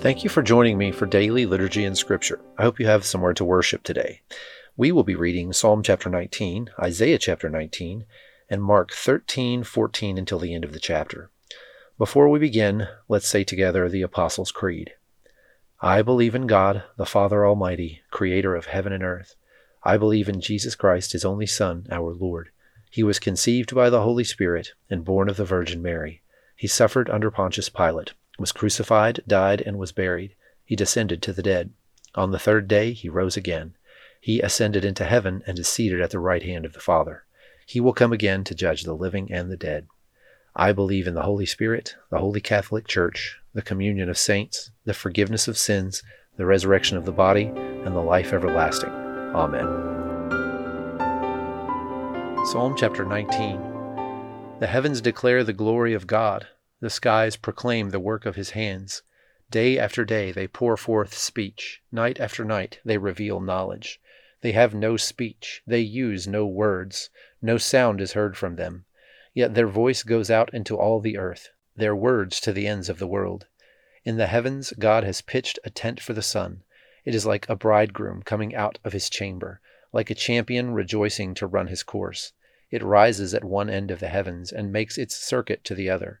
Thank you for joining me for daily liturgy and scripture. I hope you have somewhere to worship today. We will be reading Psalm chapter 19, Isaiah chapter 19, and Mark 13, 14 until the end of the chapter. Before we begin, let's say together the Apostles' Creed. I believe in God, the Father Almighty, creator of heaven and earth. I believe in Jesus Christ, his only Son, our Lord. He was conceived by the Holy Spirit and born of the Virgin Mary. He suffered under Pontius Pilate was crucified, died, and was buried. He descended to the dead. On the third day he rose again. He ascended into heaven and is seated at the right hand of the Father. He will come again to judge the living and the dead. I believe in the Holy Spirit, the Holy Catholic Church, the communion of saints, the forgiveness of sins, the resurrection of the body, and the life everlasting. Amen. Psalm chapter 19 The heavens declare the glory of God the skies proclaim the work of his hands. Day after day they pour forth speech. Night after night they reveal knowledge. They have no speech. They use no words. No sound is heard from them. Yet their voice goes out into all the earth, their words to the ends of the world. In the heavens God has pitched a tent for the sun. It is like a bridegroom coming out of his chamber, like a champion rejoicing to run his course. It rises at one end of the heavens and makes its circuit to the other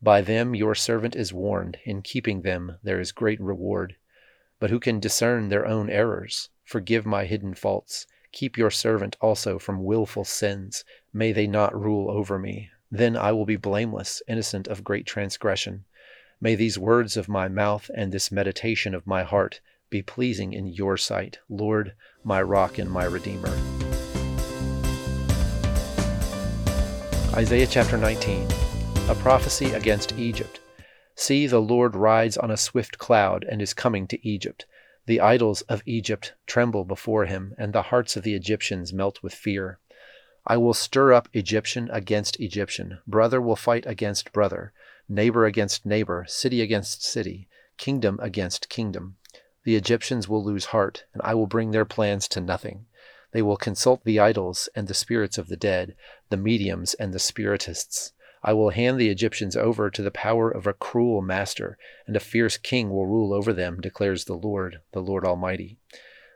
By them your servant is warned, in keeping them there is great reward. But who can discern their own errors? Forgive my hidden faults. Keep your servant also from wilful sins. May they not rule over me. Then I will be blameless, innocent of great transgression. May these words of my mouth and this meditation of my heart be pleasing in your sight, Lord, my rock and my redeemer. Isaiah chapter 19 a prophecy against Egypt. See, the Lord rides on a swift cloud and is coming to Egypt. The idols of Egypt tremble before him, and the hearts of the Egyptians melt with fear. I will stir up Egyptian against Egyptian, brother will fight against brother, neighbor against neighbor, city against city, kingdom against kingdom. The Egyptians will lose heart, and I will bring their plans to nothing. They will consult the idols and the spirits of the dead, the mediums and the spiritists. I will hand the Egyptians over to the power of a cruel master, and a fierce king will rule over them, declares the Lord, the Lord Almighty.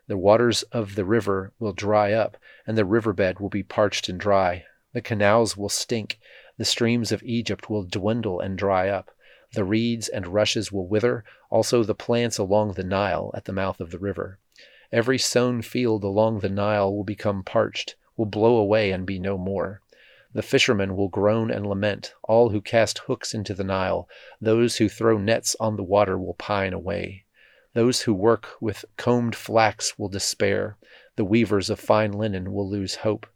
The waters of the river will dry up, and the riverbed will be parched and dry. The canals will stink, the streams of Egypt will dwindle and dry up. The reeds and rushes will wither, also the plants along the Nile at the mouth of the river. Every sown field along the Nile will become parched, will blow away and be no more. The fishermen will groan and lament, all who cast hooks into the Nile, those who throw nets on the water will pine away. Those who work with combed flax will despair, the weavers of fine linen will lose hope.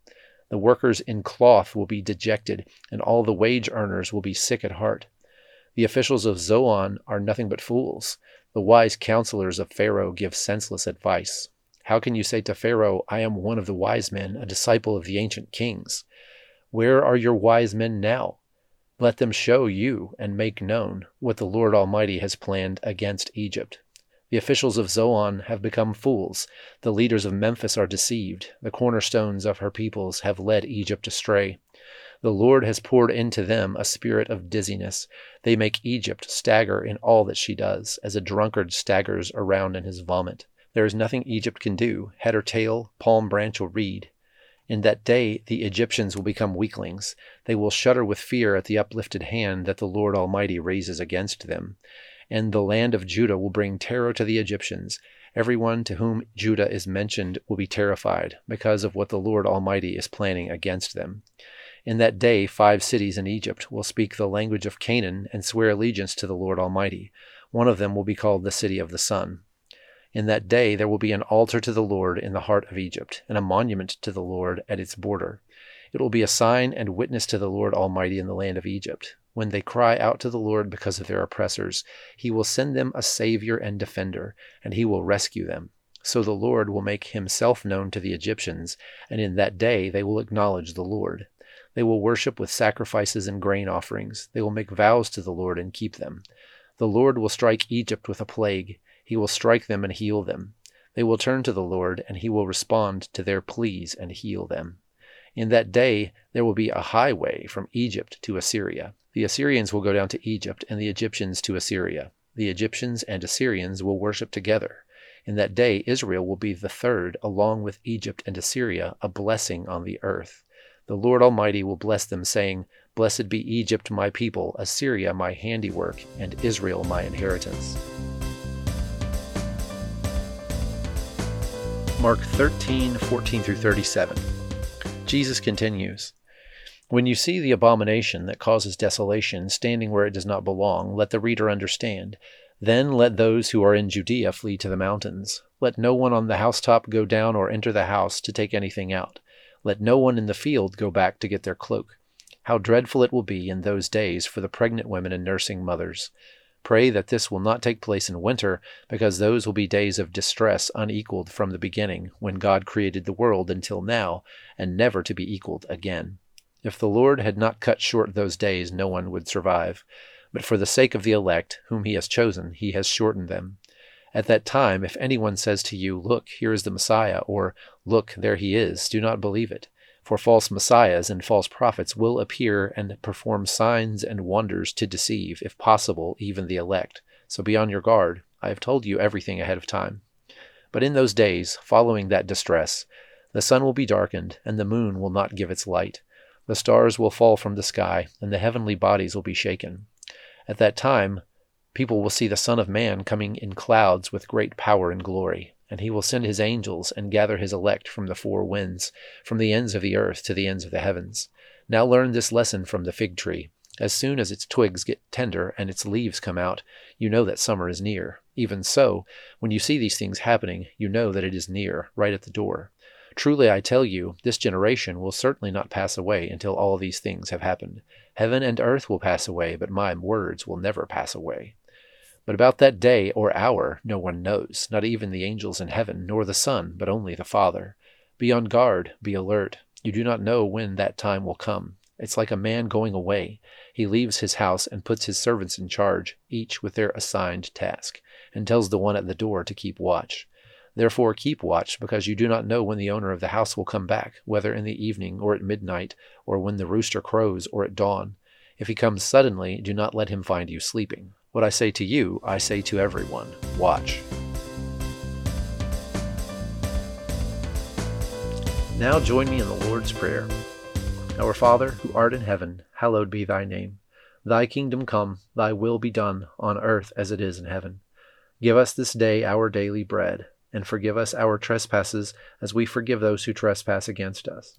The workers in cloth will be dejected, and all the wage earners will be sick at heart. The officials of Zoan are nothing but fools. The wise counselors of Pharaoh give senseless advice. How can you say to Pharaoh, I am one of the wise men, a disciple of the ancient kings? Where are your wise men now? Let them show you and make known what the Lord Almighty has planned against Egypt. The officials of Zoan have become fools. The leaders of Memphis are deceived. The cornerstones of her peoples have led Egypt astray. The Lord has poured into them a spirit of dizziness. They make Egypt stagger in all that she does, as a drunkard staggers around in his vomit. There is nothing Egypt can do, head or tail, palm branch or reed. In that day the Egyptians will become weaklings. They will shudder with fear at the uplifted hand that the Lord Almighty raises against them. And the land of Judah will bring terror to the Egyptians. Everyone to whom Judah is mentioned will be terrified because of what the Lord Almighty is planning against them. In that day, five cities in Egypt will speak the language of Canaan and swear allegiance to the Lord Almighty. One of them will be called the City of the Sun. In that day there will be an altar to the Lord in the heart of Egypt, and a monument to the Lord at its border. It will be a sign and witness to the Lord Almighty in the land of Egypt. When they cry out to the Lord because of their oppressors, he will send them a Savior and defender, and he will rescue them. So the Lord will make himself known to the Egyptians, and in that day they will acknowledge the Lord. They will worship with sacrifices and grain offerings. They will make vows to the Lord and keep them. The Lord will strike Egypt with a plague. He will strike them and heal them. They will turn to the Lord, and he will respond to their pleas and heal them. In that day there will be a highway from Egypt to Assyria. The Assyrians will go down to Egypt, and the Egyptians to Assyria. The Egyptians and Assyrians will worship together. In that day Israel will be the third, along with Egypt and Assyria, a blessing on the earth. The Lord Almighty will bless them, saying, Blessed be Egypt, my people, Assyria, my handiwork, and Israel, my inheritance. Mark 13, 14 through 37. Jesus continues When you see the abomination that causes desolation standing where it does not belong, let the reader understand. Then let those who are in Judea flee to the mountains. Let no one on the housetop go down or enter the house to take anything out. Let no one in the field go back to get their cloak. How dreadful it will be in those days for the pregnant women and nursing mothers. Pray that this will not take place in winter, because those will be days of distress unequaled from the beginning, when God created the world until now, and never to be equaled again. If the Lord had not cut short those days, no one would survive. But for the sake of the elect, whom he has chosen, he has shortened them. At that time, if anyone says to you, Look, here is the Messiah, or Look, there he is, do not believe it. For false messiahs and false prophets will appear and perform signs and wonders to deceive, if possible, even the elect. So be on your guard. I have told you everything ahead of time. But in those days, following that distress, the sun will be darkened, and the moon will not give its light. The stars will fall from the sky, and the heavenly bodies will be shaken. At that time, people will see the Son of Man coming in clouds with great power and glory and he will send his angels and gather his elect from the four winds, from the ends of the earth to the ends of the heavens. Now learn this lesson from the fig tree. As soon as its twigs get tender and its leaves come out, you know that summer is near. Even so, when you see these things happening, you know that it is near, right at the door. Truly I tell you, this generation will certainly not pass away until all these things have happened. Heaven and earth will pass away, but my words will never pass away. But about that day or hour no one knows, not even the angels in heaven, nor the Son, but only the Father. Be on guard, be alert. You do not know when that time will come. It's like a man going away. He leaves his house and puts his servants in charge, each with their assigned task, and tells the one at the door to keep watch. Therefore keep watch, because you do not know when the owner of the house will come back, whether in the evening or at midnight, or when the rooster crows or at dawn. If he comes suddenly, do not let him find you sleeping. What I say to you, I say to everyone watch. Now join me in the Lord's Prayer. Our Father, who art in heaven, hallowed be thy name. Thy kingdom come, thy will be done, on earth as it is in heaven. Give us this day our daily bread, and forgive us our trespasses as we forgive those who trespass against us.